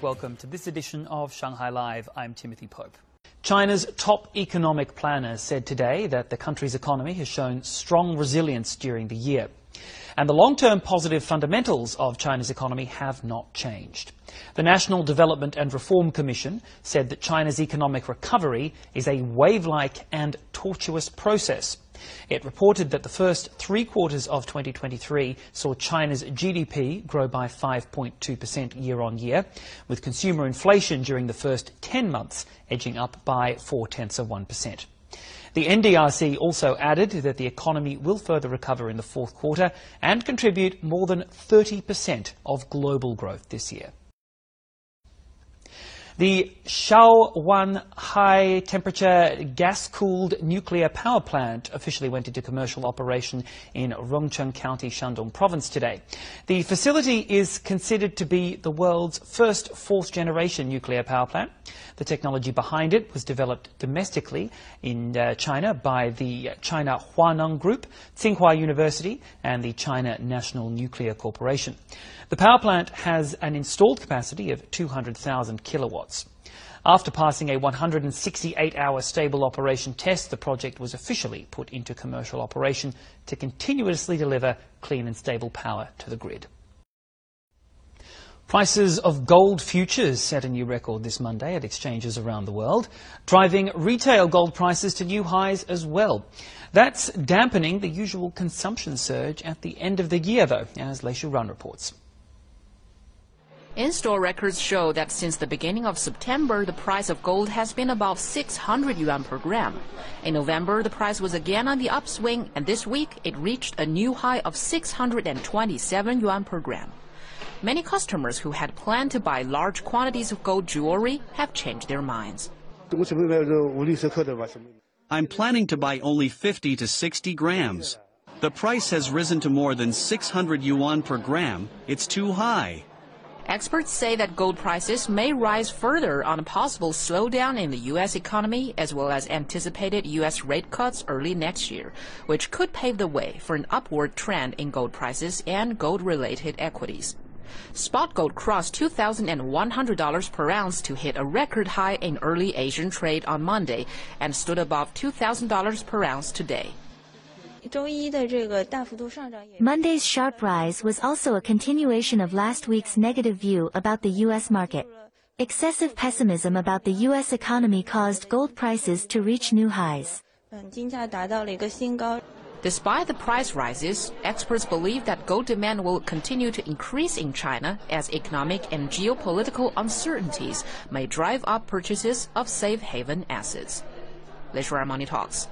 Welcome to this edition of Shanghai Live. I'm Timothy Pope. China's top economic planner said today that the country's economy has shown strong resilience during the year. And the long-term positive fundamentals of China's economy have not changed. The National Development and Reform Commission said that China's economic recovery is a wave-like and tortuous process. It reported that the first three quarters of 2023 saw China's GDP grow by 5.2% year on year, with consumer inflation during the first 10 months edging up by four tenths of 1%. The NDRC also added that the economy will further recover in the fourth quarter and contribute more than 30% of global growth this year. The Shidaowan high temperature gas cooled nuclear power plant officially went into commercial operation in Rongcheng County, Shandong Province today. The facility is considered to be the world's first fourth generation nuclear power plant. The technology behind it was developed domestically in uh, China by the China Huaneng Group, Tsinghua University, and the China National Nuclear Corporation. The power plant has an installed capacity of 200,000 kilowatts. After passing a 168-hour stable operation test, the project was officially put into commercial operation to continuously deliver clean and stable power to the grid. Prices of gold futures set a new record this Monday at exchanges around the world, driving retail gold prices to new highs as well. That's dampening the usual consumption surge at the end of the year, though, as Lei Run reports. In-store records show that since the beginning of September, the price of gold has been above 600 yuan per gram. In November, the price was again on the upswing, and this week it reached a new high of 627 yuan per gram. Many customers who had planned to buy large quantities of gold jewelry have changed their minds. I'm planning to buy only 50 to 60 grams. The price has risen to more than 600 yuan per gram. It's too high. Experts say that gold prices may rise further on a possible slowdown in the U.S. economy as well as anticipated U.S. rate cuts early next year, which could pave the way for an upward trend in gold prices and gold-related equities. Spot gold crossed $2,100 per ounce to hit a record high in early Asian trade on Monday and stood above $2,000 per ounce today. Monday's sharp rise was also a continuation of last week's negative view about the U.S. market. Excessive pessimism about the U.S. economy caused gold prices to reach new highs. Despite the price rises, experts believe that gold demand will continue to increase in China as economic and geopolitical uncertainties may drive up purchases of safe haven assets. Leisure Money Talks.